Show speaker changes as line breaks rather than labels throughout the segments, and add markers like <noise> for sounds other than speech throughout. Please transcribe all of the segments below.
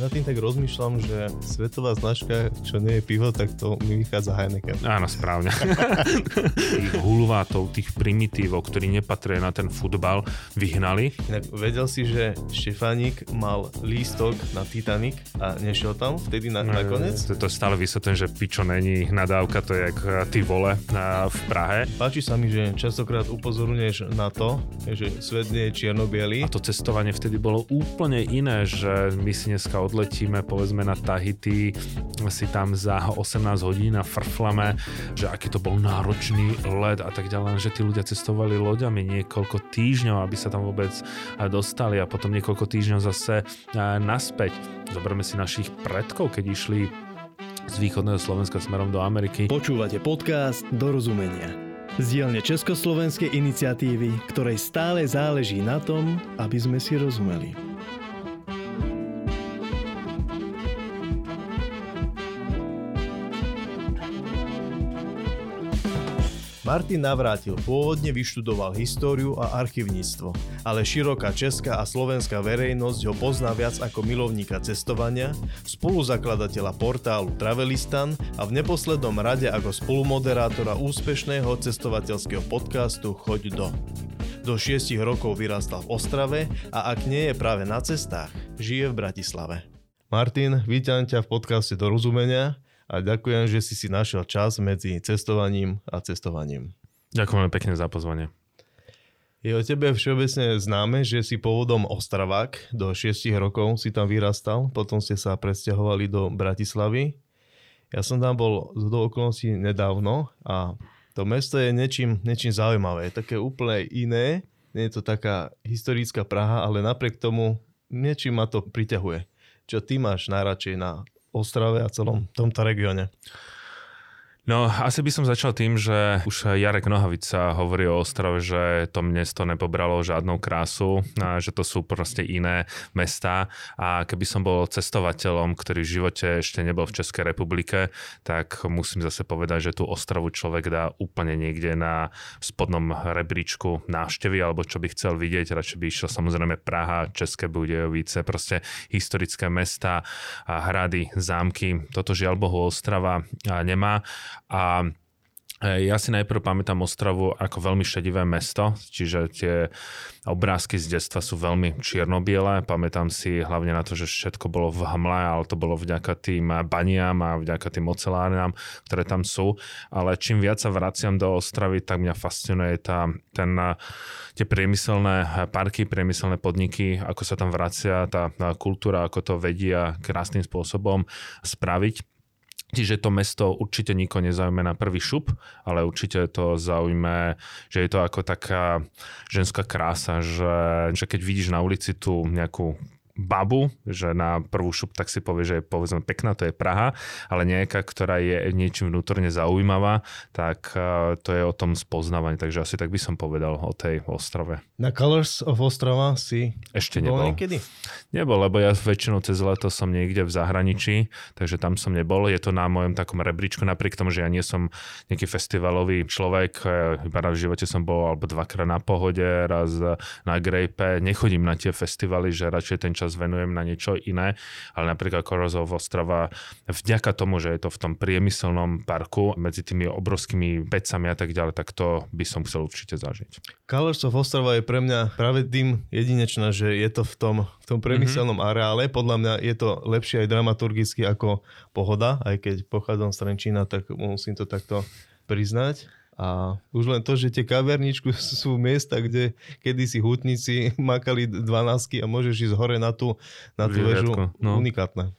Na tým tak rozmýšľam, že svetová značka, čo nie je pivo, tak to mi vychádza Heineken.
Áno, správne. <laughs> tých hulvátov, tých primitívov, ktorí nepatria na ten futbal, vyhnali.
Inak vedel si, že Štefánik mal lístok na Titanic a nešiel tam vtedy na, nakoniec?
To, to stále vysvetlím, že pičo není nadávka, to je jak ty vole na, v Prahe.
Páči sa mi, že častokrát upozorňuješ na to, že svet nie je čierno
A to cestovanie vtedy bolo úplne iné, že my si dneska odletíme povedzme na Tahiti, si tam za 18 hodín a frflame, že aký to bol náročný let a tak ďalej, že tí ľudia cestovali loďami niekoľko týždňov, aby sa tam vôbec dostali a potom niekoľko týždňov zase naspäť. Zoberme si našich predkov, keď išli z východného Slovenska smerom do Ameriky.
Počúvate podcast Dorozumenia. Z dielne Československej iniciatívy, ktorej stále záleží na tom, aby sme si rozumeli.
Martin Navrátil pôvodne vyštudoval históriu a archivníctvo, ale široká česká a slovenská verejnosť ho pozná viac ako milovníka cestovania, spoluzakladateľa portálu Travelistan a v neposlednom rade ako spolumoderátora úspešného cestovateľského podcastu Choď do. Do 6 rokov vyrastal v Ostrave a ak nie je práve na cestách, žije v Bratislave. Martin, vítam ťa v podcaste do rozumenia a ďakujem, že si si našiel čas medzi cestovaním a cestovaním.
Ďakujem pekne za pozvanie.
Je o tebe všeobecne známe, že si pôvodom Ostravák, do 6 rokov si tam vyrastal, potom ste sa presťahovali do Bratislavy. Ja som tam bol z do okolností nedávno a to mesto je niečím, niečím zaujímavé, je také úplne iné, nie je to taká historická Praha, ale napriek tomu niečím ma to priťahuje. Čo ty máš najradšej na Ostrave a celom tomto regióne.
No, asi by som začal tým, že už Jarek Nohavica hovorí o Ostrave, že to mesto nepobralo žiadnou krásu, a že to sú proste iné mesta. A keby som bol cestovateľom, ktorý v živote ešte nebol v Českej republike, tak musím zase povedať, že tú Ostravu človek dá úplne niekde na spodnom rebríčku návštevy alebo čo by chcel vidieť, radšej by išiel samozrejme Praha, České Budejovice, proste historické mesta, hrady, zámky. Toto žiaľ Bohu Ostrava nemá a e, ja si najprv pamätám Ostravu ako veľmi šedivé mesto, čiže tie obrázky z detstva sú veľmi čiernobiele. Pamätám si hlavne na to, že všetko bolo v hmle, ale to bolo vďaka tým baniam a vďaka tým ocelárnám, ktoré tam sú. Ale čím viac sa vraciam do Ostravy, tak mňa fascinuje tá, ten, tie priemyselné parky, priemyselné podniky, ako sa tam vracia tá, kultúra, ako to vedia krásnym spôsobom spraviť. Čiže to mesto určite nikoho nezaujme na prvý šup, ale určite to zaujme, že je to ako taká ženská krása, že, že keď vidíš na ulici tú nejakú babu, že na prvú šup tak si povie, že je povedzme pekná, to je Praha, ale nejaká, ktorá je niečím vnútorne zaujímavá, tak e, to je o tom spoznávaní, takže asi tak by som povedal o tej Ostrave.
Na Colors of Ostrava si
ešte nebol.
niekedy?
Nebol, lebo ja väčšinou cez leto som niekde v zahraničí, takže tam som nebol. Je to na mojom takom rebríčku, napriek tomu, že ja nie som nejaký festivalový človek, e, iba v živote som bol alebo dvakrát na pohode, raz na Grape, nechodím na tie festivaly, že radšej ten čas venujem na niečo iné, ale napríklad Korozov Ostrava, vďaka tomu, že je to v tom priemyselnom parku medzi tými obrovskými pecami a tak ďalej, tak to by som chcel určite zažiť.
Colors of Ostrava je pre mňa práve tým jedinečná, že je to v tom, v tom priemyselnom mm-hmm. areále. Podľa mňa je to lepšie aj dramaturgicky ako Pohoda, aj keď pochádzam z Trenčína, tak musím to takto priznať. A už len to, že tie kaverničky <laughs> sú miesta, kde kedysi hutníci <laughs> makali 12 a môžeš ísť hore na tú, na tú väžu, no. unikátne.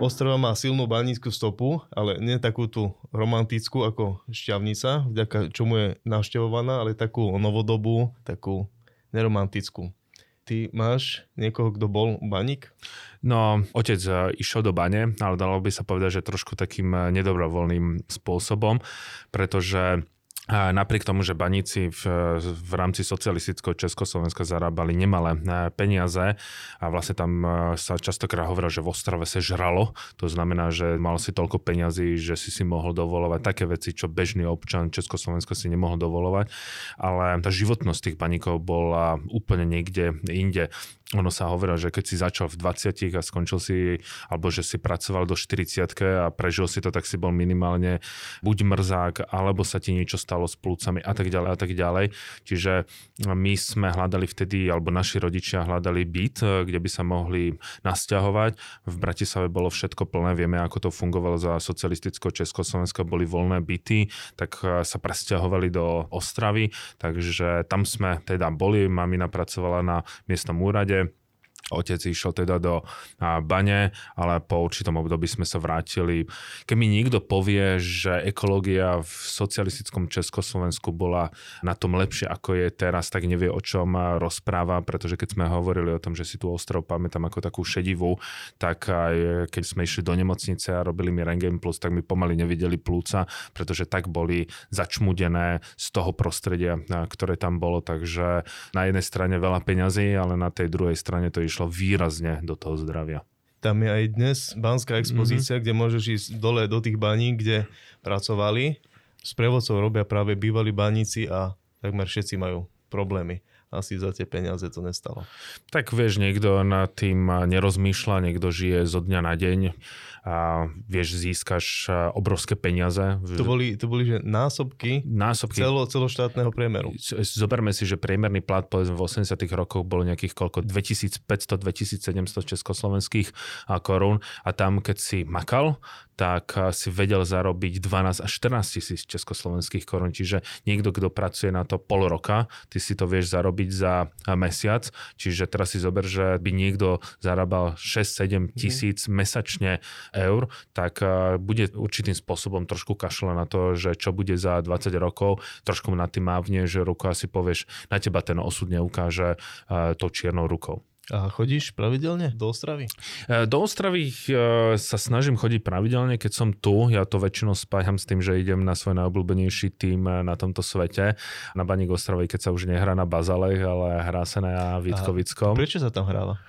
Ostrava má silnú banícku stopu, ale nie takú tú romantickú ako Šťavnica, vďaka čomu je navštevovaná, ale takú novodobú, takú neromantickú. Ty máš niekoho, kto bol baník?
No, otec e, išiel do bane, ale dalo by sa povedať, že trošku takým e, nedobrovoľným spôsobom, pretože a napriek tomu, že baníci v, v rámci socialistického Československa zarábali nemalé e, peniaze a vlastne tam e, sa častokrát hovorilo, že v Ostrave sa žralo, to znamená, že mal si toľko peňazí, že si si mohol dovolovať také veci, čo bežný občan Československa si nemohol dovolovať, ale tá životnosť tých baníkov bola úplne niekde inde. Ono sa hovorilo, že keď si začal v 20 a skončil si, alebo že si pracoval do 40 a prežil si to, tak si bol minimálne buď mrzák, alebo sa ti niečo stalo s plúcami a tak ďalej a tak ďalej. Čiže my sme hľadali vtedy, alebo naši rodičia hľadali byt, kde by sa mohli nasťahovať. V Bratislave bolo všetko plné, vieme, ako to fungovalo za socialistického Československa, boli voľné byty, tak sa presťahovali do Ostravy, takže tam sme teda boli, mamina pracovala na miestnom úrade, Otec išiel teda do bane, ale po určitom období sme sa vrátili. Keď mi niekto povie, že ekológia v socialistickom Československu bola na tom lepšie ako je teraz, tak nevie o čom rozpráva, pretože keď sme hovorili o tom, že si tu ostrov pamätám ako takú šedivú, tak aj keď sme išli do nemocnice a robili mi Rengen Plus, tak mi pomaly nevideli plúca, pretože tak boli začmudené z toho prostredia, ktoré tam bolo. Takže na jednej strane veľa peňazí, ale na tej druhej strane to išlo išlo výrazne do toho zdravia.
Tam je aj dnes banská expozícia, mm-hmm. kde môžeš ísť dole do tých baní, kde pracovali. S prevodcov robia práve bývalí baníci a takmer všetci majú problémy asi za tie peniaze to nestalo.
Tak vieš, niekto nad tým nerozmýšľa, niekto žije zo dňa na deň a vieš, získaš obrovské peniaze.
To boli, to boli že násobky, násobky. Celo, celoštátneho priemeru.
Zoberme si, že priemerný plat povedzme v 80 rokoch bol nejakých koľko 2500-2700 československých korún a tam keď si makal, tak si vedel zarobiť 12 až 14 tisíc československých korún. Čiže niekto, kto pracuje na to pol roka, ty si to vieš zarobiť za mesiac. Čiže teraz si zober, že by niekto zarábal 6-7 mhm. tisíc mm. mesačne eur, tak bude určitým spôsobom trošku kašľa na to, že čo bude za 20 rokov, trošku na tým mávneš ruku a si povieš, na teba ten osud neukáže tou čiernou rukou.
A chodíš pravidelne do Ostravy?
E, do Ostravy e, sa snažím chodiť pravidelne, keď som tu. Ja to väčšinou spájam s tým, že idem na svoj najobľúbenejší tým e, na tomto svete. Na Baník Ostravy, keď sa už nehrá na Bazalech, ale hrá sa na Vítkovickom.
Prečo sa tam hráva?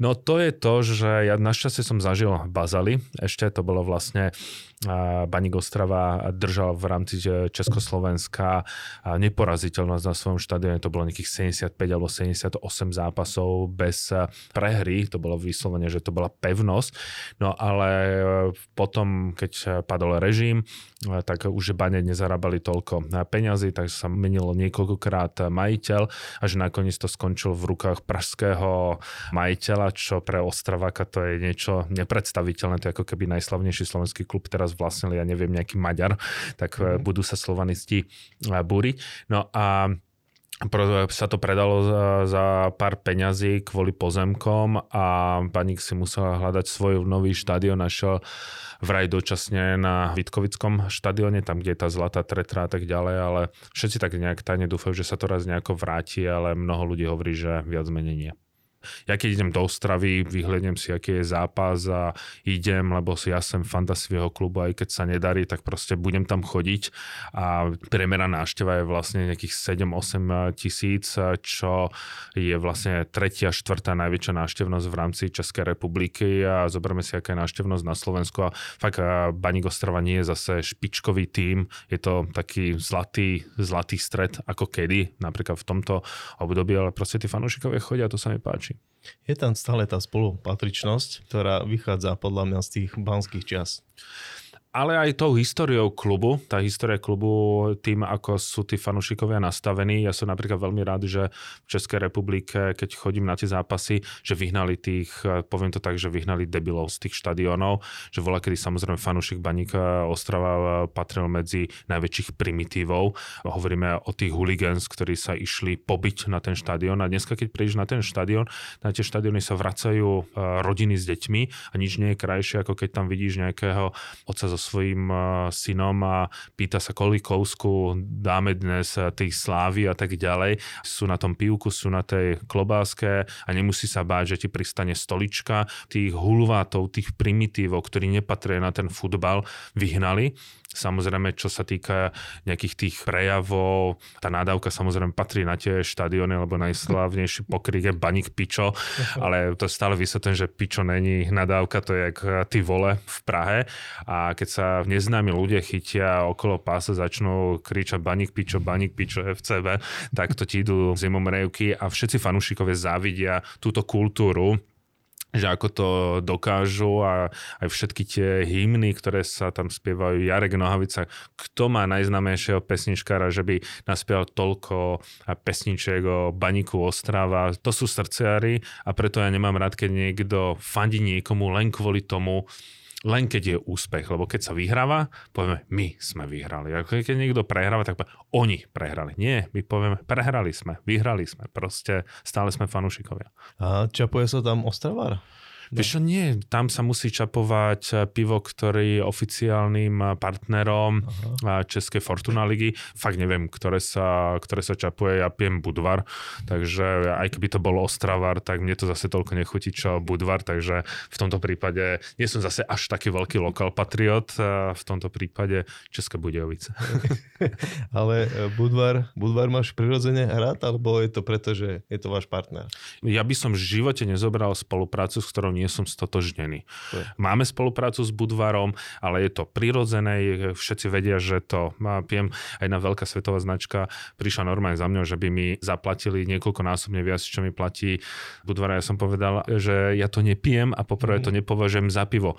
No to je to, že ja našťastie som zažil Bazali. Ešte to bolo vlastne Baník Ostrava držal v rámci Československa neporaziteľnosť na svojom štadióne. To bolo nejakých 75 alebo 78 zápasov bez prehry. To bolo vyslovene, že to bola pevnosť. No ale e, potom, keď padol režim, e, tak už Bane nezarábali toľko peňazí, tak sa menilo niekoľkokrát majiteľ a že nakoniec to skončil v rukách pražského majiteľa, čo pre Ostraváka to je niečo nepredstaviteľné. To je ako keby najslavnejší slovenský klub teraz vlastnili, ja neviem, nejaký Maďar, tak mm. budú sa slovanisti búriť. No a sa to predalo za, za pár peňazí kvôli pozemkom a Baník si musela hľadať svoj nový štadión, našiel vraj dočasne na Vitkovickom štadióne, tam, kde je tá zlatá tretra a tak ďalej, ale všetci tak nejak tajne dúfajú, že sa to raz nejako vráti, ale mnoho ľudí hovorí, že viac menej nie ja keď idem do Ostravy, vyhľadnem si, aký je zápas a idem, lebo si ja som fanda svojho klubu, aj keď sa nedarí, tak proste budem tam chodiť. A premera návšteva je vlastne nejakých 7-8 tisíc, čo je vlastne tretia, štvrtá najväčšia návštevnosť v rámci Českej republiky. A zoberme si, aká je návštevnosť na Slovensku. A fakt Baník Ostrava nie je zase špičkový tím, je to taký zlatý, zlatý stred ako kedy, napríklad v tomto období, ale proste tí fanúšikovia chodia, to sa mi páči.
Je tam stále tá spolupatričnosť, ktorá vychádza podľa mňa z tých banských čas
ale aj tou históriou klubu, tá história klubu tým, ako sú tí fanúšikovia nastavení. Ja som napríklad veľmi rád, že v Českej republike, keď chodím na tie zápasy, že vyhnali tých, poviem to tak, že vyhnali debilov z tých štadiónov, že bola kedy samozrejme fanúšik Baníka Ostrava patril medzi najväčších primitívov. Hovoríme o tých hooligans, ktorí sa išli pobiť na ten štadión a dneska, keď prídeš na ten štadión, na tie štadióny sa vracajú e, rodiny s deťmi a nič nie je krajšie, ako keď tam vidíš nejakého otca zo svojim uh, synom a pýta sa, kolikovsku dáme dnes uh, tej slávy a tak ďalej. Sú na tom pivku, sú na tej klobáske a nemusí sa báť, že ti pristane stolička. Tých hulvátov, tých primitívov, ktorí nepatria na ten futbal, vyhnali Samozrejme, čo sa týka nejakých tých prejavov, tá nádavka samozrejme patrí na tie štadióny, lebo najslavnejší pokrik je Baník Pičo, ale to stále vysvetlím, že Pičo není nadávka, to je jak ty vole v Prahe. A keď sa neznámi ľudia chytia okolo pása, začnú kričať Baník Pičo, Baník Pičo, FCB, tak to ti idú zimomrejvky a všetci fanúšikovia závidia túto kultúru že ako to dokážu a aj všetky tie hymny, ktoré sa tam spievajú, Jarek Nohavica, kto má najznámejšieho pesničkára, že by naspieval toľko pesničiek o Baníku Ostrava, to sú srdciári a preto ja nemám rád, keď niekto fandí niekomu len kvôli tomu, len keď je úspech, lebo keď sa vyhráva, povieme, my sme vyhrali. A keď niekto prehráva, tak povieme, oni prehrali. Nie, my povieme, prehrali sme, vyhrali sme, proste stále sme fanúšikovia.
A čapuje sa tam Ostravár?
No. Vieš čo, nie, tam sa musí čapovať eh, pivo, ktorý je oficiálnym eh, partnerom Aha. Českej Fortuna ligy. Fakt neviem, ktoré sa, ktoré sa čapuje, ja pijem Budvar, takže aj keby to bol Ostravar, tak mne to zase toľko nechutí, čo Budvar, takže v tomto prípade nie som zase až taký veľký lokal patriot, v tomto prípade České Budejovice. <laughs>
Ale eh, Budvar, Budvar máš prirodzene rád, alebo je to preto, že je to váš partner?
Ja by som v živote nezobral spoluprácu, s ktorou nie som stotožnený. Máme spoluprácu s Budvarom, ale je to prirodzené, všetci vedia, že to pijem. Aj na veľká svetová značka prišla normálne za mňou, že by mi zaplatili niekoľkonásobne viac, čo mi platí Budvara. Ja som povedal, že ja to nepijem a poprvé to mhm. nepovažujem za pivo.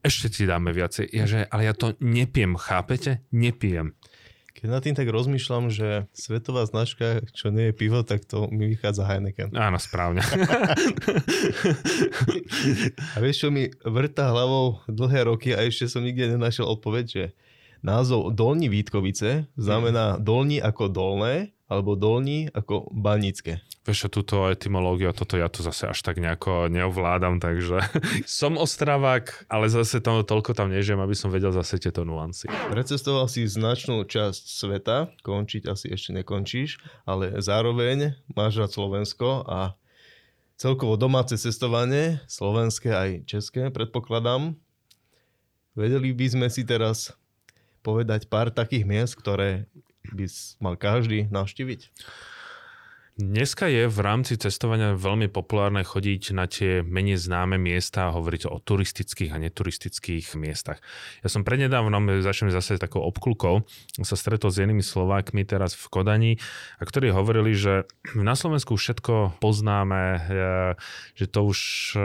Ešte ti dáme viacej. Ja, že, ale ja to nepijem, chápete? Nepijem.
Keď nad tým tak rozmýšľam, že svetová značka, čo nie je pivo, tak to mi vychádza Heineken.
Áno, správne. <laughs>
a vieš, čo mi vrta hlavou dlhé roky a ešte som nikde nenašiel odpoveď, že názov Dolní Vítkovice znamená dolní ako dolné, alebo dolní ako banické.
Vieš túto etymológiu, toto ja to zase až tak nejako neovládam, takže <laughs> som ostravák, ale zase to, toľko tam nežijem, aby som vedel zase tieto nuancy.
Precestoval si značnú časť sveta, končiť asi ešte nekončíš, ale zároveň máš rád Slovensko a celkovo domáce cestovanie, slovenské aj české, predpokladám. Vedeli by sme si teraz povedať pár takých miest, ktoré by mal každý navštíviť?
Dneska je v rámci cestovania veľmi populárne chodiť na tie menej známe miesta a hovoriť o turistických a neturistických miestach. Ja som prednedávnom, začnem zase takou obklukou, sa stretol s inými Slovákmi teraz v Kodani, a ktorí hovorili, že na Slovensku všetko poznáme, e, že to už e,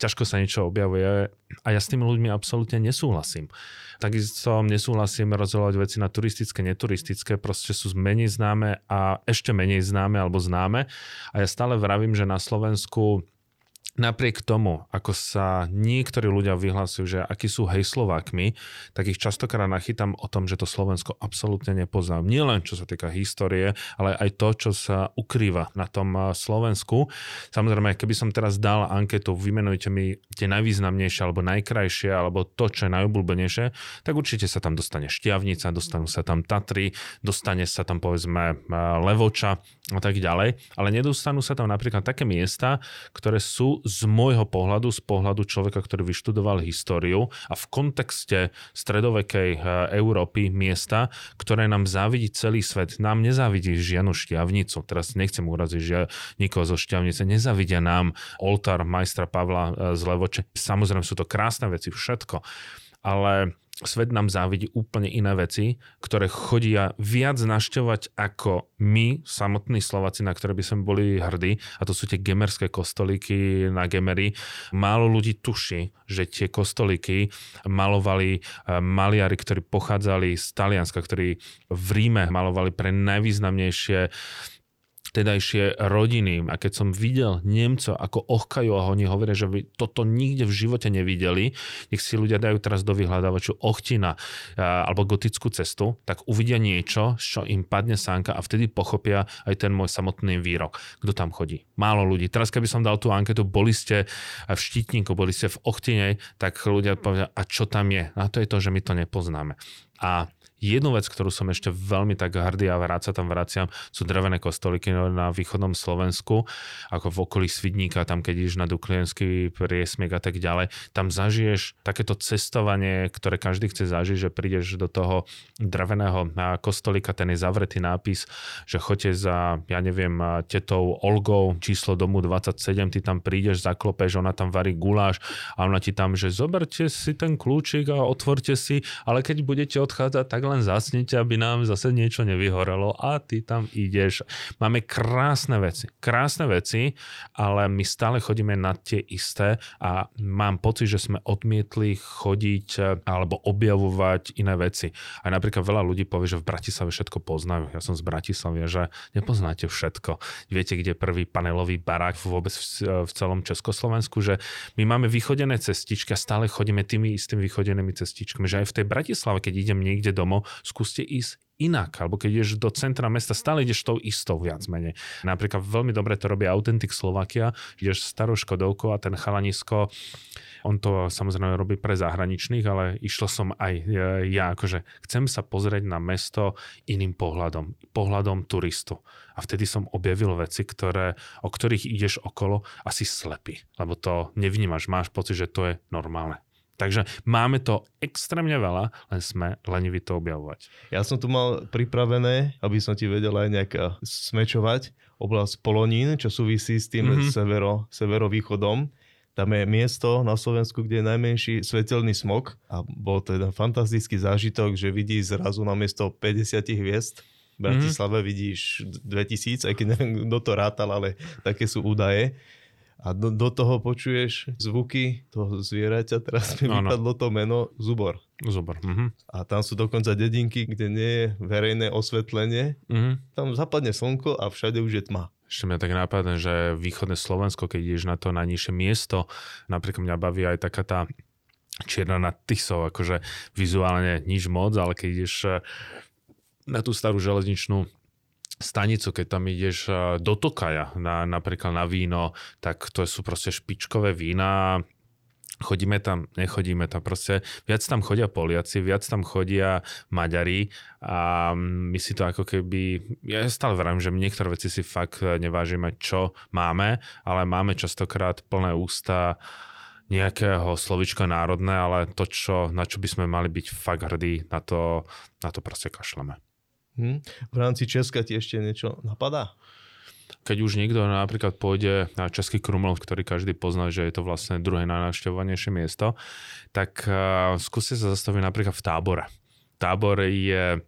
ťažko sa niečo objavuje a ja s tými ľuďmi absolútne nesúhlasím. Takisto nesúhlasím rozdeľovať veci na turistické, neturistické, proste sú menej známe a ešte menej známe alebo známe. A ja stále vravím, že na Slovensku napriek tomu, ako sa niektorí ľudia vyhlasujú, že akí sú hejslovákmi, tak ich častokrát nachytám o tom, že to Slovensko absolútne nepoznám. Nielen čo sa týka histórie, ale aj to, čo sa ukrýva na tom eh, Slovensku. Samozrejme, keby som teraz dal anketu, vymenujte mi tie najvýznamnejšie alebo najkrajšie, alebo to, čo je najobľúbenejšie, tak určite sa tam dostane Šťavnica, dostanú sa tam Tatry, dostane sa tam povedzme eh, Levoča a tak ďalej, ale nedostanú sa tam napríklad také miesta, ktoré sú z môjho pohľadu, z pohľadu človeka, ktorý vyštudoval históriu a v kontexte stredovekej eh, Európy miesta, ktoré nám závidí celý svet. Nám nezávidí žiadnu šťavnicu. Teraz nechcem uraziť že nikoho zo šťavnice. Nezávidia nám oltár majstra Pavla eh, z Levoče. Samozrejme sú to krásne veci, všetko. Ale svet nám závidí úplne iné veci, ktoré chodia viac našťovať ako my, samotní Slováci, na ktoré by sme boli hrdí. A to sú tie gemerské kostolíky na Gemery. Málo ľudí tuší, že tie kostolíky malovali eh, maliari, ktorí pochádzali z Talianska, ktorí v Ríme malovali pre najvýznamnejšie vtedajšie rodiny. A keď som videl Nemcov, ako ochkajú a oni hovoria, že by toto nikde v živote nevideli, nech si ľudia dajú teraz do vyhľadávaču Ochtina alebo gotickú cestu, tak uvidia niečo, čo im padne sánka a vtedy pochopia aj ten môj samotný výrok. Kto tam chodí? Málo ľudí. Teraz keby som dal tú anketu, boli ste v Štítniku, boli ste v Ochtine, tak ľudia povedia, a čo tam je? A to je to, že my to nepoznáme. A Jednu vec, ktorú som ešte veľmi tak hrdý a vráca tam vraciam, sú drevené kostolíky na východnom Slovensku, ako v okolí Svidníka, tam keď ideš na Duklienský priesmiek a tak ďalej. Tam zažiješ takéto cestovanie, ktoré každý chce zažiť, že prídeš do toho dreveného kostolíka, ten je zavretý nápis, že choďte za, ja neviem, tetou Olgou, číslo domu 27, ty tam prídeš, zaklopeš, ona tam varí guláš a ona ti tam, že zoberte si ten kľúčik a otvorte si, ale keď budete odchádzať, tak len zasnite, aby nám zase niečo nevyhorelo a ty tam ideš. Máme krásne veci, krásne veci, ale my stále chodíme na tie isté a mám pocit, že sme odmietli chodiť e, alebo objavovať iné veci. Aj napríklad veľa ľudí povie, že v Bratislave všetko poznajú. Ja som z Bratislavy, že nepoznáte všetko. Viete, kde je prvý panelový barák vôbec v, v celom Československu, že my máme vychodené cestičky a stále chodíme tými istými vychodenými cestičkami, že aj v tej Bratislave, keď idem niekde domov, skúste ísť inak, alebo keď ideš do centra mesta, stále ideš tou istou viac menej. Napríklad veľmi dobre to robí Authentic Slovakia, ideš starou Škodovkou a ten chalanisko, on to samozrejme robí pre zahraničných, ale išlo som aj e, ja, akože chcem sa pozrieť na mesto iným pohľadom, pohľadom turistu. A vtedy som objavil veci, ktoré, o ktorých ideš okolo asi slepý, lebo to nevnímaš, máš pocit, že to je normálne. Takže máme to extrémne veľa, len sme leniví to objavovať.
Ja som tu mal pripravené, aby som ti vedel aj nejak eh, smečovať, oblasť Polonín, čo súvisí s tým mm-hmm. severo, severovýchodom. Tam je miesto na Slovensku, kde je najmenší svetelný smog a bol to jeden fantastický zážitok, že vidíš zrazu na miesto 50 hviezd v Bratislave mm-hmm. vidíš 2000, aj keď neviem, kto to rátal, ale také sú údaje a do, do toho počuješ zvuky toho zvieraťa, teraz mi ano. vypadlo to meno Zubor.
Zubor. Uh-huh.
A tam sú dokonca dedinky, kde nie je verejné osvetlenie. Uh-huh. Tam zapadne slnko a všade už je tma.
Ešte mňa tak nápadne, že východné Slovensko, keď ideš na to najnižšie miesto, napríklad mňa baví aj taká tá čierna nad Tisou, akože vizuálne nič moc, ale keď ideš eh, na tú starú železničnú stanicu, keď tam ideš do Tokaja, na, napríklad na víno, tak to sú proste špičkové vína, chodíme tam, nechodíme tam, proste viac tam chodia Poliaci, viac tam chodia Maďari a my si to ako keby, ja stále verím, že niektoré veci si fakt nevážime, čo máme, ale máme častokrát plné ústa nejakého slovička národné, ale to, čo, na čo by sme mali byť fakt hrdí, na to, na to proste kašleme.
Hm? V rámci Česka ti ešte niečo napadá?
Keď už niekto napríklad pôjde na Český Krumlov, ktorý každý pozná, že je to vlastne druhé najnavštevovanejšie miesto, tak uh, skúste sa zastaviť napríklad v tábore. Tábor je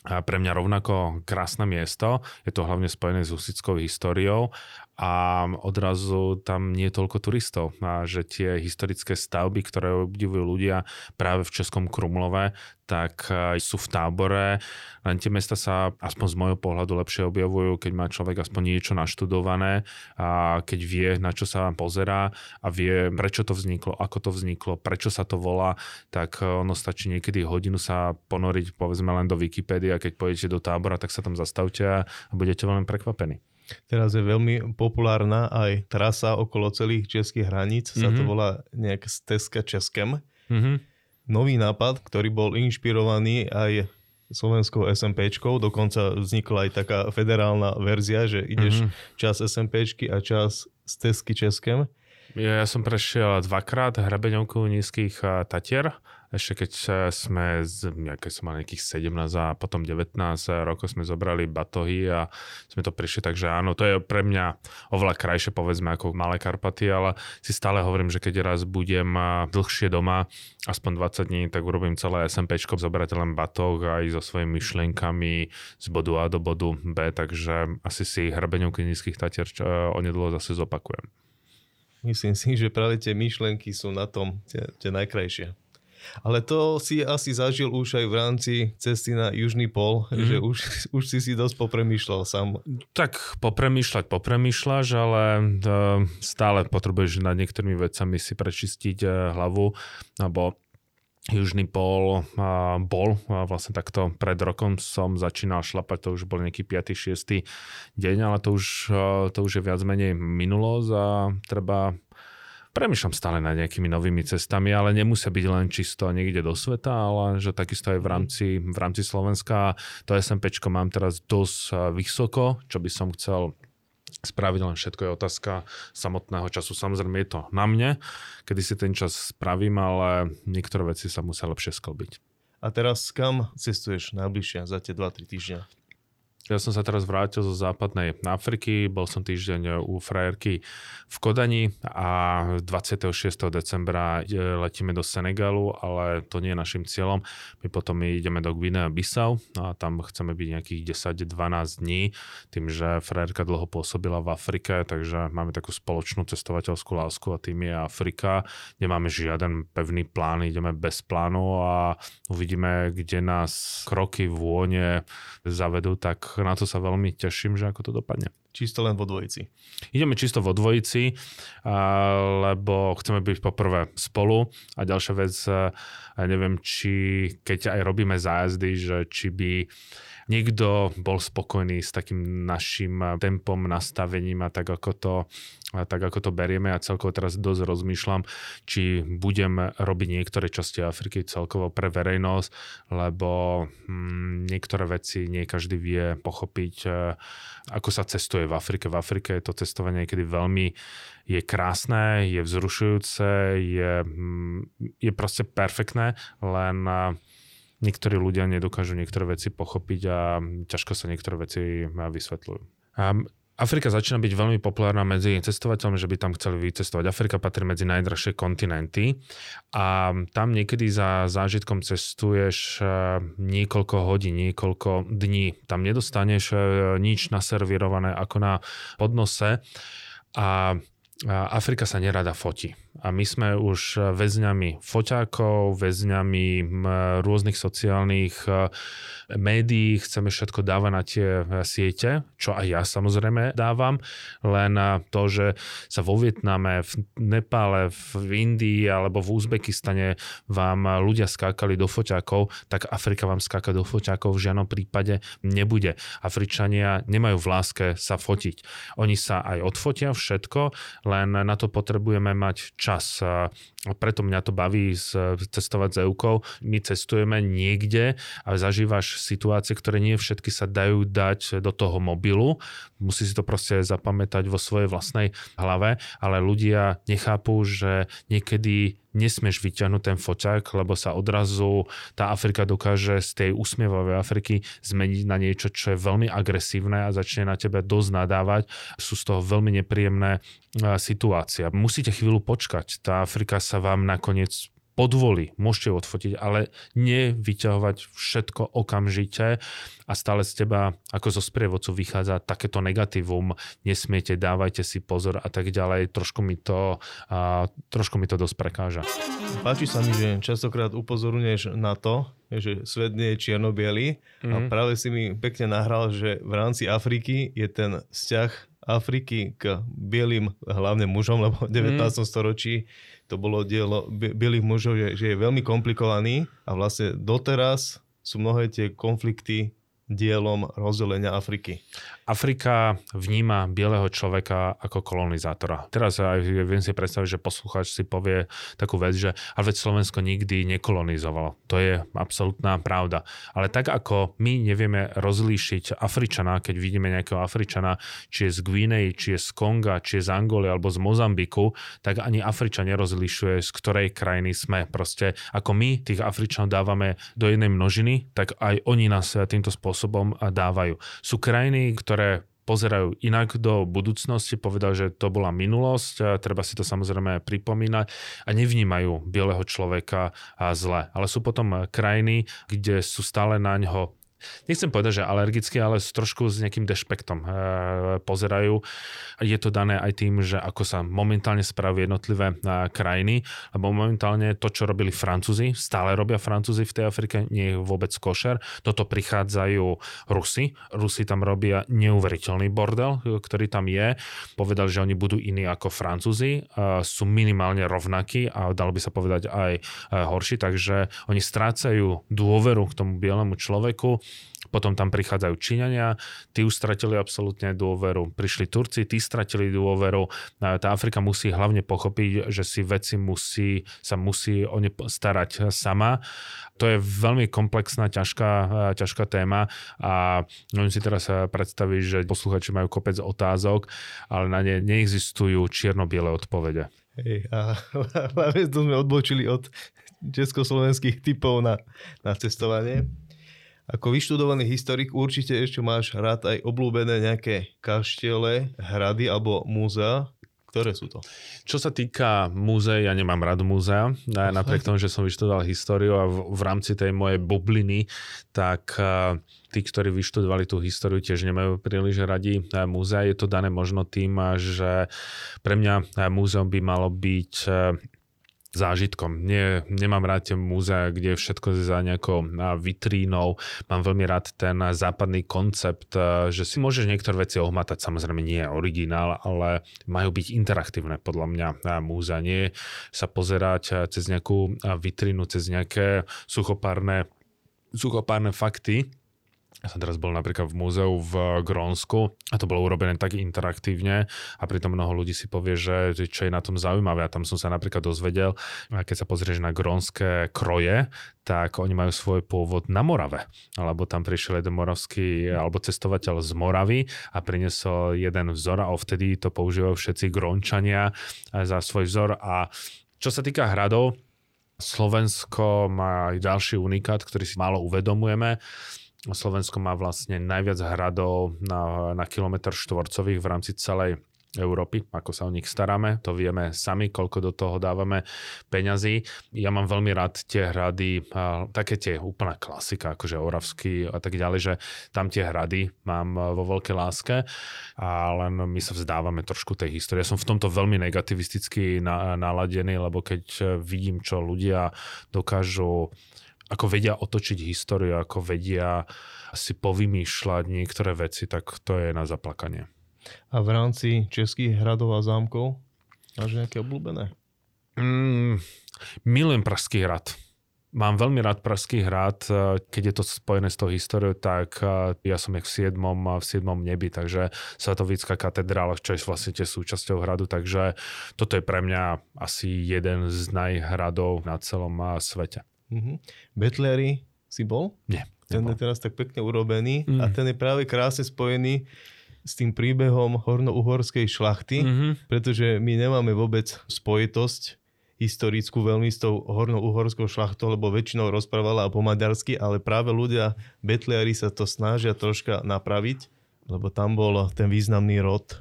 pre mňa rovnako krásne miesto. Je to hlavne spojené s husickou históriou a odrazu tam nie je toľko turistov. A že tie historické stavby, ktoré obdivujú ľudia práve v Českom Krumlove, tak e, sú v tábore. Len tie mesta sa aspoň z môjho pohľadu lepšie objavujú, keď má človek aspoň niečo naštudované a keď vie, na čo sa pozerá a vie, prečo to vzniklo, ako to vzniklo, prečo sa to volá, tak e, ono stačí niekedy hodinu sa ponoriť povedzme len do Wikipédie a keď pôjdete do tábora, tak sa tam zastavte a budete veľmi prekvapení.
Teraz je veľmi populárna aj trasa okolo celých českých hraníc, mm-hmm. sa to mhm. volá nejak Steska Českem. Mm-hmm. Nový nápad, ktorý bol inšpirovaný aj slovenskou SMPčkou, dokonca vznikla aj taká federálna verzia, že ideš mm-hmm. čas SMPčky a čas Stesky Českem.
Ja, ja som prešiel dvakrát hrabeňovku nízkych Tatier ešte keď sme, z, keď som mal nejakých 17 a potom 19 rokov sme zobrali batohy a sme to prišli, takže áno, to je pre mňa oveľa krajšie povedzme ako Malé Karpaty, ale si stále hovorím, že keď raz budem dlhšie doma, aspoň 20 dní, tak urobím celé SMPčko, zoberať len batoh aj so svojimi myšlienkami z bodu A do bodu B, takže asi si hrabeňovky nízkych tatier onedlho zase zopakujem.
Myslím si, že práve tie myšlenky sú na tom tie, tie najkrajšie. Ale to si asi zažil už aj v rámci cesty na Južný pol, mm-hmm. že už, <laughs> už si si dosť popremýšľal sám.
Tak popremýšľať popremýšľaš, ale uh, stále potrebuješ nad niektorými vecami si prečistiť uh, hlavu, alebo Južný pol uh, bol vlastne takto pred rokom som začínal šlapať, to už bol nejaký 5. 6. deň, ale to už, to už je viac menej minulosť a treba premyšľam stále nad nejakými novými cestami, ale nemusia byť len čisto niekde do sveta, ale že takisto aj v rámci, v rámci Slovenska. To SMPčko mám teraz dosť eh, vysoko, čo by som chcel spraviť, len všetko je otázka samotného času. Samozrejme je to na mne, kedy si ten čas spravím, ale niektoré veci sa musia lepšie sklbiť.
A teraz kam cestuješ najbližšie za tie 2-3 týždňa?
Ja som sa teraz vrátil zo západnej Afriky, bol som týždeň u frajerky v Kodani a 26. decembra e, letíme do Senegalu, ale to nie je našim cieľom. My potom ideme do Guinea Bissau a tam chceme byť nejakých 10-12 dní, tým, že frajerka dlho pôsobila v Afrike, takže máme takú spoločnú cestovateľskú lásku a tým je Afrika. Nemáme žiaden pevný plán, ideme bez plánu a uvidíme, kde nás kroky, vône zavedú, tak na to sa veľmi teším, že ako to dopadne.
Čisto len vo dvojici.
Ideme čisto vo dvojici, lebo chceme byť poprvé spolu a ďalšia vec, neviem, či keď aj robíme zájazdy, že či by niekto bol spokojný s takým našim tempom, nastavením a tak ako to, a tak ako to berieme a celkovo teraz dosť rozmýšľam, či budem robiť niektoré časti Afriky celkovo pre verejnosť, lebo hm, niektoré veci nie každý vie pochopiť, e, ako sa cestuje v Afrike. V Afrike je to cestovanie niekedy veľmi je krásne, je vzrušujúce, je, hm, je proste perfektné, len niektorí ľudia nedokážu niektoré veci pochopiť a ťažko sa niektoré veci vysvetľujú. Afrika začína byť veľmi populárna medzi cestovateľmi, že by tam chceli vycestovať. Afrika patrí medzi najdražšie kontinenty a tam niekedy za zážitkom cestuješ e, niekoľko hodín, niekoľko dní. Tam nedostaneš e, nič naservírované ako na podnose a Afrika sa nerada fotí. A my sme už väzňami foťákov, väzňami rôznych sociálnych e, médií, chceme všetko dávať na tie e, siete, čo aj ja samozrejme dávam, len to, že sa vo Vietname, v Nepále, v Indii alebo v Uzbekistane vám ľudia skákali do foťákov, tak Afrika vám skáka do foťákov v žiadnom prípade nebude. Afričania nemajú v láske sa fotiť. Oni sa aj odfotia všetko, len na to potrebujeme mať čas. A preto mňa to baví cestovať s Eukou. My cestujeme niekde a zažívaš situácie, ktoré nie všetky sa dajú dať do toho mobilu. Musí si to proste zapamätať vo svojej vlastnej hlave, ale ľudia nechápu, že niekedy nesmieš vyťahnuť ten foťák, lebo sa odrazu tá Afrika dokáže z tej usmievavej Afriky zmeniť na niečo, čo je veľmi agresívne a začne na tebe dosť nadávať. Sú z toho veľmi nepríjemné situácia. Musíte chvíľu počkať. Tá Afrika sa vám nakoniec podvolí, môžete odfotiť, ale nevyťahovať všetko okamžite a stále z teba ako zo sprievodcu vychádza takéto negatívum, nesmiete, dávajte si pozor a tak ďalej. Trošku mi to, a, trošku mi to dosť prekáža.
Páči sa mi, že častokrát upozorňuješ na to, že svet nie je čierno mm-hmm. a mhm. práve si mi pekne nahral, že v rámci Afriky je ten vzťah Afriky k bielým, hlavne mužom, lebo v 19. Mm. storočí to bolo dielo bielých mužov, že, že je veľmi komplikovaný a vlastne doteraz sú mnohé tie konflikty dielom rozdelenia Afriky.
Afrika vníma bieleho človeka ako kolonizátora. Teraz aj viem si predstaviť, že poslucháč si povie takú vec, že ale veď Slovensko nikdy nekolonizovalo. To je absolútna pravda. Ale tak ako my nevieme rozlíšiť Afričana, keď vidíme nejakého Afričana, či je z Guinei, či je z Konga, či je z Angoly alebo z Mozambiku, tak ani Afričan nerozlišuje, z ktorej krajiny sme. Proste ako my tých Afričanov dávame do jednej množiny, tak aj oni nás týmto spôsobom dávajú. Sú krajiny, ktoré pozerajú inak do budúcnosti, povedal, že to bola minulosť, treba si to samozrejme pripomínať a nevnímajú bieleho človeka zle. Ale sú potom krajiny, kde sú stále na ňo nechcem povedať, že alergicky, ale s trošku s nejakým dešpektom e, pozerajú. Je to dané aj tým, že ako sa momentálne spravujú jednotlivé e, krajiny, lebo momentálne to, čo robili Francúzi, stále robia Francúzi v tej Afrike, nie je vôbec košer. Toto prichádzajú Rusi. Rusi tam robia neuveriteľný bordel, ktorý tam je. Povedali, že oni budú iní ako Francúzi, sú minimálne rovnakí a dalo by sa povedať aj horší, takže oni strácajú dôveru k tomu bielemu človeku potom tam prichádzajú Číňania, tí už stratili absolútne dôveru. Prišli Turci, tí stratili dôveru. Tá Afrika musí hlavne pochopiť, že si veci musí, sa musí o ne starať sama. To je veľmi komplexná, ťažká, ťažká téma a môžem si teraz predstaviť, že posluchači majú kopec otázok, ale na ne neexistujú čierno-biele odpovede.
Hej, a <laughs> hlavne sme odbočili od československých typov na, na cestovanie. Ako vyštudovaný historik určite ešte máš rád aj obľúbené nejaké kaštiele, hrady alebo múzea. Ktoré sú to?
Čo sa týka múzeí, ja nemám rád múzea. Napriek tomu, že som vyštudoval históriu a v, v rámci tej mojej bubliny, tak uh, tí, ktorí vyštudovali tú históriu, tiež nemajú príliš radi uh, múzea. Je to dané možno tým, že pre mňa uh, múzeum by malo byť zážitkom. Nie, nemám rád tie múzea, kde je všetko za nejakou vitrínou. Mám veľmi rád ten západný koncept, že si môžeš niektoré veci ohmatať, samozrejme nie je originál, ale majú byť interaktívne podľa mňa múzea. Nie sa pozerať cez nejakú vitrínu, cez nejaké suchopárne, suchopárne fakty, ja som teraz bol napríklad v múzeu v Grónsku a to bolo urobené tak interaktívne a pritom mnoho ľudí si povie, že čo je na tom zaujímavé. A tam som sa napríklad dozvedel, keď sa pozrieš na grónske kroje, tak oni majú svoj pôvod na Morave, alebo tam prišiel jeden moravský alebo cestovateľ z Moravy a priniesol jeden vzor a vtedy to používajú všetci grónčania za svoj vzor. A čo sa týka hradov, Slovensko má aj ďalší unikát, ktorý si málo uvedomujeme. Slovensko má vlastne najviac hradov na, na kilometr štvorcových v rámci celej Európy, ako sa o nich staráme, to vieme sami, koľko do toho dávame peňazí. Ja mám veľmi rád tie hrady, také tie úplná klasika, akože Oravský a tak ďalej, že tam tie hrady mám vo veľkej láske a len my sa vzdávame trošku tej histórie. Ja som v tomto veľmi negativisticky naladený, lebo keď vidím, čo ľudia dokážu ako vedia otočiť históriu, ako vedia si povymýšľať niektoré veci, tak to je na zaplakanie.
A v rámci českých hradov a zámkov máš nejaké obľúbené?
Mm, milujem Pražský hrad. Mám veľmi rád Pražský hrad, keď je to spojené s tou históriou, tak ja som jak v 7. v 7. nebi, takže Svatovícka katedrála, čo je vlastne tie súčasťou hradu, takže toto je pre mňa asi jeden z najhradov na celom svete.
Mm-hmm. Betlery si bol?
Nie.
Ten nebol. je teraz tak pekne urobený mm. a ten je práve krásne spojený s tým príbehom horno-uhorskej šlachty, mm-hmm. pretože my nemáme vôbec spojitosť historickú veľmi s tou horno-uhorskou šlachtou, lebo väčšinou rozprávala po maďarsky, ale práve ľudia Betliari sa to snažia troška napraviť, lebo tam bol ten významný rod,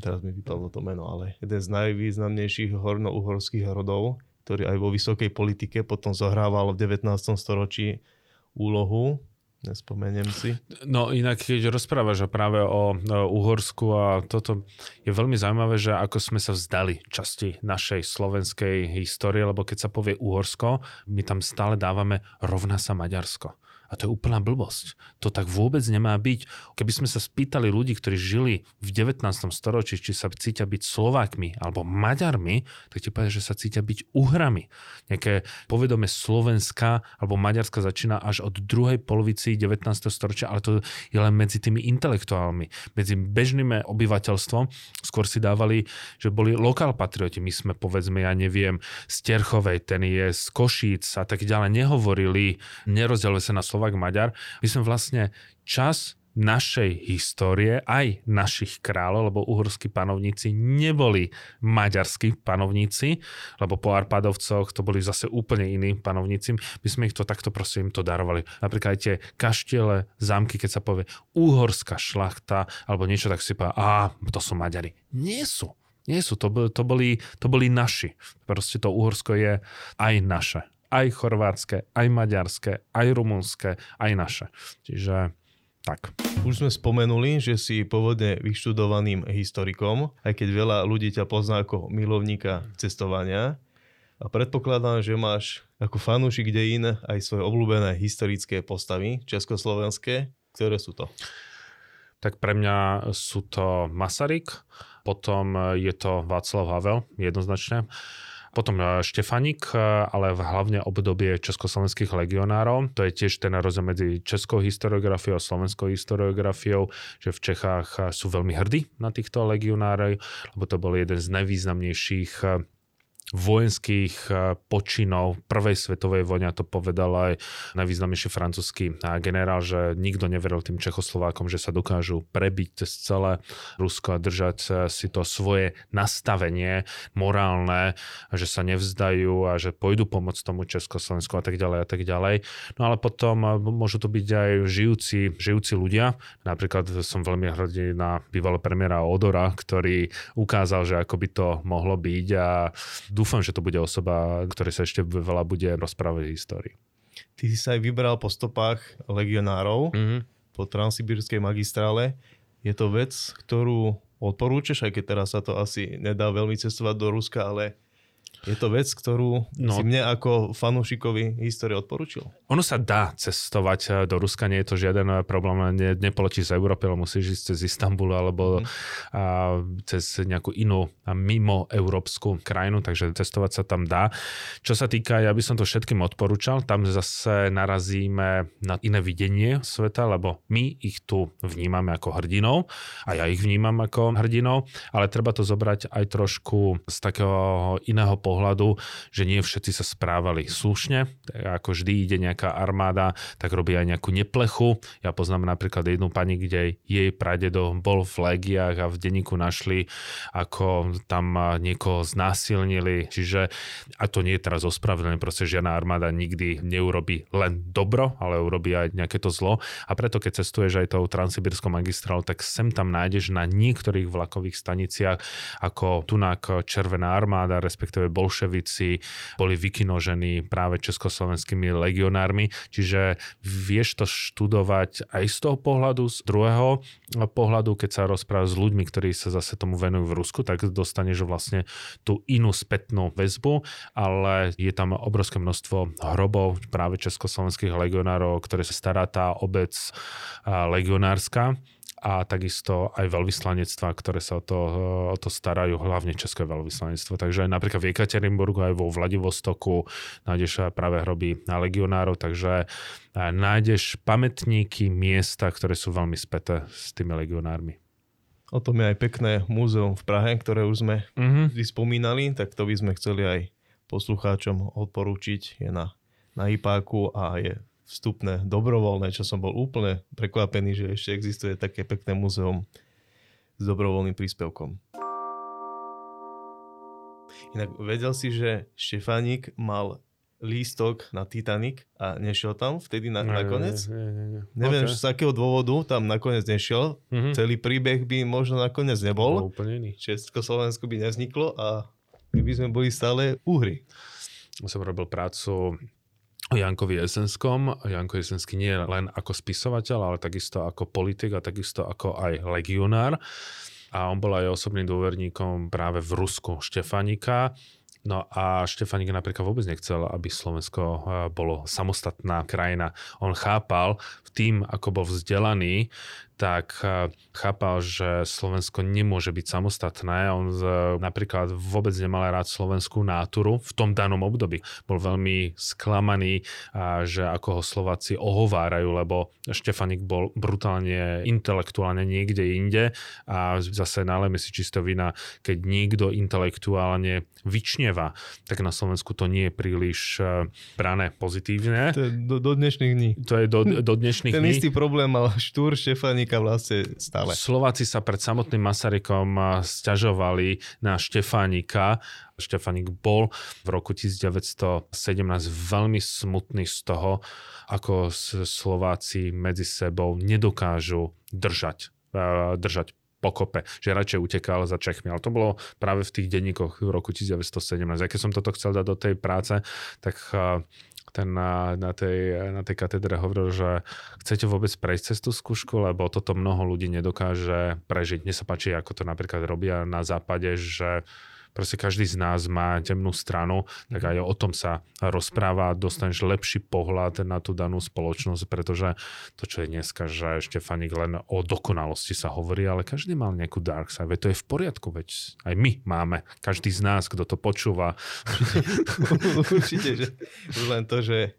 teraz mi vypadlo to meno, ale jeden z najvýznamnejších horno-uhorských rodov, ktorý aj vo vysokej politike potom zohrával v 19. storočí úlohu. Nespomeniem si.
No inak, keď rozprávaš práve o, Uhorsku a toto je veľmi zaujímavé, že ako sme sa vzdali časti našej slovenskej histórie, lebo keď sa povie Uhorsko, my tam stále dávame rovná sa Maďarsko. A to je úplná blbosť. To tak vôbec nemá byť. Keby sme sa spýtali ľudí, ktorí žili v 19. storočí, či sa cítia byť Slovákmi alebo Maďarmi, tak ti povedia, že sa cítia byť Uhrami. Nejaké povedome Slovenska alebo Maďarska začína až od druhej polovici 19. storočia, ale to je len medzi tými intelektuálmi. Medzi bežným obyvateľstvom skôr si dávali, že boli lokál patrioti. My sme, povedzme, ja neviem, z Terchovej, ten je z Košíc a tak ďalej. Nehovorili, nerozdielili sa na Slovensko Slovak Maďar, my sme vlastne čas našej histórie, aj našich kráľov, lebo uhorskí panovníci neboli maďarskí panovníci, lebo po Arpadovcoch to boli zase úplne iní panovníci. My sme ich to takto proste im to darovali. Napríklad aj tie kaštiele, zámky, keď sa povie uhorská šlachta, alebo niečo tak si povie, a to sú Maďari. Nie sú. Nie sú, to, to, boli, to boli naši. Proste to Uhorsko je aj naše aj chorvátske, aj maďarské, aj rumunské, aj naše. Čiže tak.
Už sme spomenuli, že si pôvodne vyštudovaným historikom, aj keď veľa ľudí ťa pozná ako milovníka cestovania. A predpokladám, že máš ako fanúšik dejín aj svoje obľúbené historické postavy československé. Ktoré sú to?
Tak pre mňa sú to Masaryk, potom je to Václav Havel, jednoznačne Potom Štefanik, ale hlavne obdobie československých legionárov. To je tiež ten rozdiel medzi českou historiografiou a slovenskou historiografiou, že v Čechách sú veľmi hrdí na týchto legionárov, lebo to bol jeden z najvýznamnejších vojenských eh, počinov prvej svetovej vojne, a to povedal aj najvýznamnejší francúzsky eh, generál, že nikto neveril tým Čechoslovákom, že sa dokážu prebiť cez celé Rusko a držať eh, si to svoje nastavenie morálne, že sa nevzdajú a že pôjdu pomôcť tomu Československu a tak ďalej a tak ďalej. No ale potom môžu to byť aj žijúci, žijúci ľudia. Napríklad som veľmi hrdý na bývalého premiéra Odora, ktorý ukázal, že ako by to mohlo byť a dúfam, že to bude osoba, ktorej sa ešte veľa bude rozprávať v histórii.
Ty si sa aj vybral po stopách legionárov mm-hmm. po transsibírskej magistrále. Je to vec, ktorú odporúčaš, aj keď teraz sa to asi nedá veľmi cestovať do Ruska, ale je to vec, ktorú no. si mne ako fanúšikovi histórie odporučil?
Ono sa dá cestovať eh, do Ruska, nie je to žiaden eh, problém, ne, nepoločíš z Európy, ale musíš ísť cez Istanbul alebo mm. a, cez nejakú inú a mimo európsku krajinu, takže cestovať sa tam dá. Čo sa týka, ja by som to všetkým odporúčal, tam zase narazíme na iné videnie sveta, lebo my ich tu vnímame ako hrdinov a ja ich vnímam ako hrdinov, ale treba to zobrať aj trošku z takého iného pohľadu, že nie všetci sa správali slušne. Ako vždy ide nejaká armáda, tak robí aj nejakú neplechu. Ja poznám napríklad jednu pani, kde jej pradedo bol v legiách a v denníku našli, ako tam niekoho znásilnili. Čiže, a to nie je teraz ospravedlné, proste žiadna armáda nikdy neurobi len dobro, ale urobí aj nejaké to zlo. A preto, keď cestuješ aj tou transsibirskou magistrálou, tak sem tam nájdeš na niektorých vlakových staniciach ako tunak Červená armáda, respektíve bolševici boli vykinožení práve československými legionármi, čiže vieš to študovať aj z toho pohľadu, z druhého pohľadu, keď sa rozpráva s ľuďmi, ktorí sa zase tomu venujú v Rusku, tak dostaneš vlastne tú inú spätnú väzbu, ale je tam obrovské množstvo hrobov práve československých legionárov, ktoré sa stará tá obec legionárska a takisto aj veľvyslanectva, ktoré sa o to, o to starajú, hlavne České veľvyslanectvo. Takže aj napríklad v Ekaterinburgu, aj vo Vladivostoku nájdeš práve hroby na legionárov, takže nájdeš pamätníky, miesta, ktoré sú veľmi späté s tými legionármi.
O tom je aj pekné múzeum v Prahe, ktoré už sme mm-hmm. spomínali, tak to by sme chceli aj poslucháčom odporúčiť. Je na, na IPáku a je vstupné, dobrovoľné, čo som bol úplne prekvapený, že ešte existuje také pekné muzeum s dobrovoľným príspevkom. Inak vedel si, že Štefánik mal lístok na Titanic a nešiel tam vtedy na, ne, nakoniec? Ne, ne, ne. Neviem, okay. z akého dôvodu tam nakoniec nešiel. Mm-hmm. Celý príbeh by možno nakoniec nebol.
No, úplne iný.
Československo by nevzniklo a my by sme boli stále úhry.
Som robil prácu o Jankovi Jesenskom. Janko Jesenský nie len ako spisovateľ, ale takisto ako politik a takisto ako aj legionár. A on bol aj osobným dôverníkom práve v Rusku Štefanika. No a Štefanik napríklad vôbec nechcel, aby Slovensko eh, bolo samostatná krajina. On chápal tým, ako bol vzdelaný, tak eh, chápal, že Slovensko nemôže byť samostatné. On z, napríklad vôbec nemal rád slovenskú náturu v tom danom období. Bol veľmi sklamaný, a že ako ho Slováci ohovárajú, lebo Štefanik bol brutálne intelektuálne niekde inde a zase nalejme si čisto vina, keď niekto intelektuálne vyčneva, tak na Slovensku to nie je príliš eh, brané pozitívne.
To je do, do dnešných dní.
To je do, do dnešných
Ten
dní.
istý problém mal Štúr Štefanik Masaryka vlastne stále.
Slováci sa pred samotným Masarykom stiažovali na Štefánika. Štefanik bol v roku 1917 veľmi smutný z toho, ako Slováci medzi sebou nedokážu držať, držať pokope, že radšej utekal za Čechmi. Ale to bolo práve v tých denníkoch v roku 1917. A keď som toto chcel dať do tej práce, tak ten na, na, tej, na tej katedre hovoril, že chcete vôbec prejsť cez tú skúšku, lebo toto mnoho ľudí nedokáže prežiť. Mne sa páči, ako to napríklad robia na západe, že proste každý z nás má temnú stranu, tak aj o tom sa rozpráva, dostaneš lepší pohľad na tú danú spoločnosť, pretože to, čo je dneska, že Štefanik len o dokonalosti sa hovorí, ale každý mal nejakú dark side, veď to je v poriadku, veď aj my máme, každý z nás, kto to počúva. <laughs>
Určite, že len to, že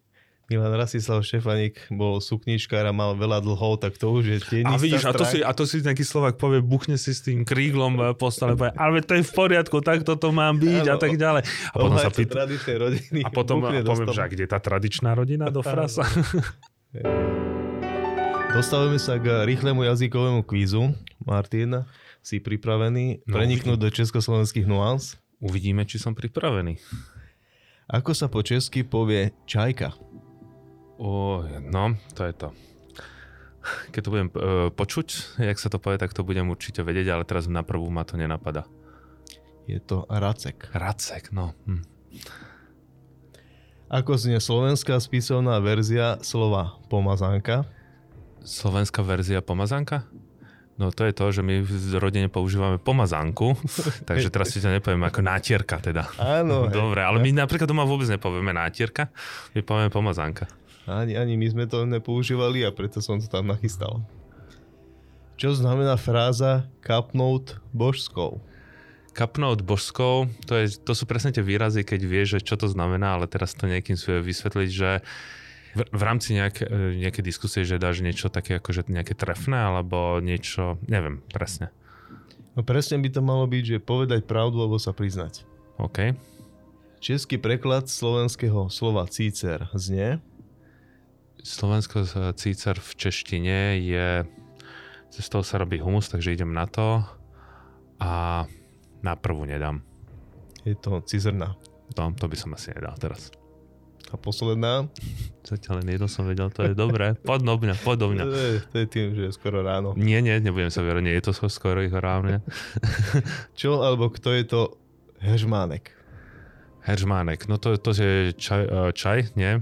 Milan Rasislav Štefanik bol sukničkár a mal veľa dlhov, tak to už je
tienistá A vidíš, a to, si, a to si nejaký Slovak povie, buchne si s tým kríglom po stole, povie, ale to je v poriadku, tak toto mám byť ano, a tak ďalej. A
potom sa pýta, rodiny,
a potom poviem, že kde tá tradičná rodina do frasa?
Dostávame sa k rýchlemu jazykovému kvízu. Martin, si pripravený no, preniknúť uvidím. do československých nuans?
Uvidíme, či som pripravený.
Ako sa po česky povie čajka?
O, no, to je to. Keď to budem uh, počuť, jak sa to povie, tak to budem určite vedieť, ale teraz na prvú ma to nenapadá.
Je to racek.
Racek, no. Hm.
Ako znie slovenská spisovná verzia slova pomazánka?
Slovenská verzia pomazánka? No to je to, že my v rodine používame pomazánku, <laughs> takže teraz si to nepoviem ako nátierka teda.
Áno. <laughs>
Dobre, ale my napríklad doma vôbec nepovieme nátierka, my povieme pomazánka.
Ani, ani my sme to nepoužívali a preto som to tam nachystal. Čo znamená fráza kapnúť božskou?
Kapnúť božskou, to, je, to sú presne tie výrazy, keď vieš, že čo to znamená, ale teraz to nejakým svojom vysvetliť, že v, v rámci nejak, nejaké diskusie, že dáš niečo také ako že nejaké trefné, alebo niečo, neviem presne.
No presne by to malo byť, že povedať pravdu alebo sa priznať.
OK.
Český preklad slovenského slova cícer znie
Slovensko cícar v češtine je, cez toho sa robí humus, takže idem na to a na prvú nedám.
Je to cizrna.
To, to by som asi nedal teraz.
A posledná? <laughs>
Zatiaľ len jedno som vedel, to je dobré. Podobne, podobne.
To je, to je tým, že je skoro ráno.
Nie, nie, nebudem sa vierať, nie je to skoro ráno. <laughs>
Čo alebo kto je to hežmánek?
Hežmánek, no to, to je čaj, eh, čaj nie?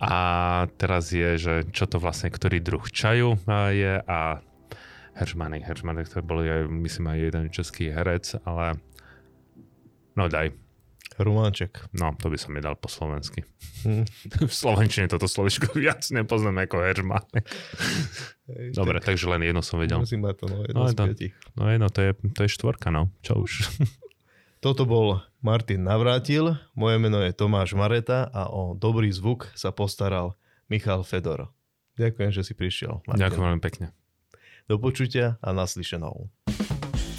A teraz je, že čo to vlastne, ktorý druh čaju je a Heržmany. Heržmany, to bol aj, myslím, aj jeden český herec, ale no daj.
Rumánček.
No, to by som mi dal po slovensky. Hmm. <laughs> v slovenčine toto slovičko <laughs> viac nepoznám ako Heržmanek. Dobre, tak, takže len jedno som vedel.
Musím mať to, no, jedno no, z piatich.
No jedno, to je, to je štvorka, no. Čo už.
Toto bol Martin Navrátil, moje meno je Tomáš Mareta a o dobrý zvuk sa postaral Michal Fedor. Ďakujem, že si prišiel.
Martin. Ďakujem veľmi pekne.
Do počutia a naslyšenou.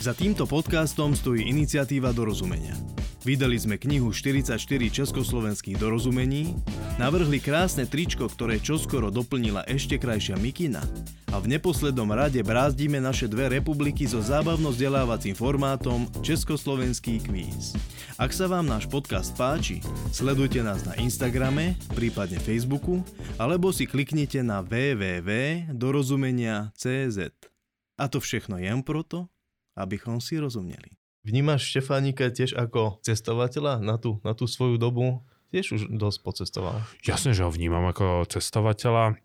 Za týmto podcastom stojí iniciatíva dorozumenia. Vydali sme knihu 44 československých dorozumení, navrhli krásne tričko, ktoré čoskoro doplnila ešte krajšia mikina a v neposlednom rade brázdime naše dve republiky so zábavno-vzdelávacím formátom Československý kvíz. Ak sa vám náš podcast páči, sledujte nás na Instagrame, prípadne Facebooku, alebo si kliknite na www.dorozumenia.cz. A to všechno jen proto, abychom si rozumeli.
Vnímaš Štefánika tiež ako cestovateľa na tú, na tú svoju dobu? Tiež už dosť pocestoval.
Jasne, že ho vnímam ako cestovateľa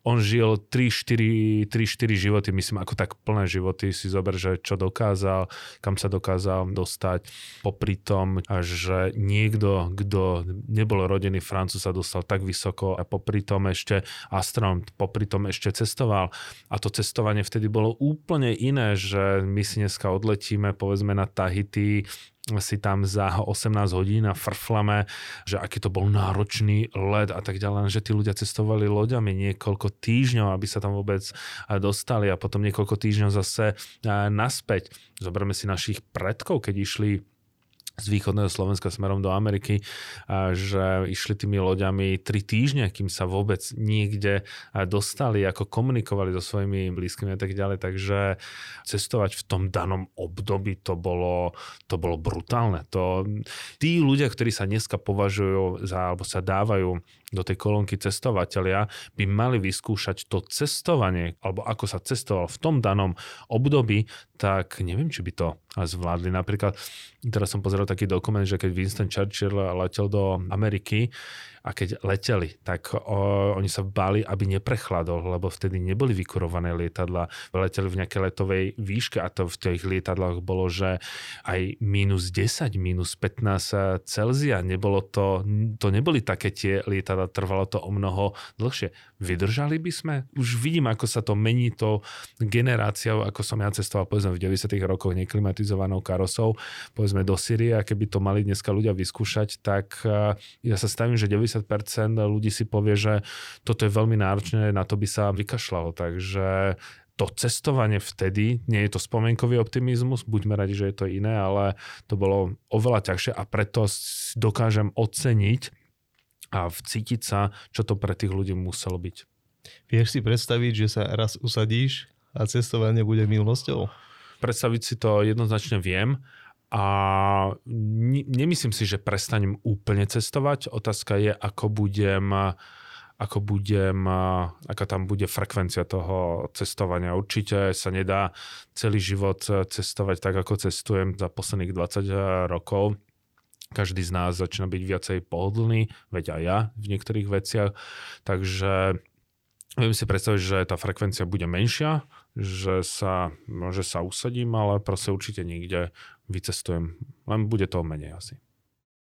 on žil 3-4 životy, myslím ako tak plné životy, si zober, že čo dokázal, kam sa dokázal dostať. Popri tom, že niekto, kto nebol rodený Francúz sa dostal tak vysoko a popri tom ešte astronom, popri tom ešte cestoval. A to cestovanie vtedy bolo úplne iné, že my si dneska odletíme povedzme na Tahiti, si tam za 18 hodín a frflame, že aký to bol náročný led a tak ďalej, že tí ľudia cestovali loďami niekoľko týždňov, aby sa tam vôbec dostali a potom niekoľko týždňov zase naspäť. Zoberme si našich predkov, keď išli z východného Slovenska smerom do Ameriky, že išli tými loďami tri týždne, kým sa vôbec niekde dostali, ako komunikovali so svojimi blízkymi a tak ďalej. Takže cestovať v tom danom období to bolo, to bolo brutálne. To, tí ľudia, ktorí sa dneska považujú za, alebo sa dávajú do tej kolónky cestovateľia, by mali vyskúšať to cestovanie, alebo ako sa cestoval v tom danom období, tak neviem, či by to zvládli. Napríklad, teraz som pozeral taký dokument, že keď Winston Churchill letel do Ameriky, a keď leteli, tak o, oni sa báli, aby neprechladol, lebo vtedy neboli vykurované lietadla. Leteli v nejakej letovej výške a to v tých lietadlách bolo, že aj minus 10, minus 15 Celzia. Nebolo to, to neboli také tie lietadla, trvalo to o mnoho dlhšie. Vydržali by sme? Už vidím, ako sa to mení to generáciou, ako som ja cestoval povedzme v 90 rokoch neklimatizovanou karosou, povedzme do Syrie a keby to mali dneska ľudia vyskúšať, tak ja sa stavím, že 90% ľudí si povie, že toto je veľmi náročné, na to by sa vykašľalo. Takže to cestovanie vtedy, nie je to spomienkový optimizmus, buďme radi, že je to iné, ale to bolo oveľa ťažšie a preto dokážem oceniť a vcítiť sa, čo to pre tých ľudí muselo byť.
Vieš si predstaviť, že sa raz usadíš a cestovanie bude milosťou?
Predstaviť si to jednoznačne viem a nemyslím si, že prestanem úplne cestovať. Otázka je, ako budem ako budem, aká tam bude frekvencia toho cestovania. Určite sa nedá celý život cestovať tak, ako cestujem za posledných 20 rokov. Každý z nás začína byť viacej pohodlný, veď aj ja v niektorých veciach. Takže viem si predstaviť, že tá frekvencia bude menšia, že sa, že sa usadím, ale proste určite niekde vycestujem. Len bude toho menej asi.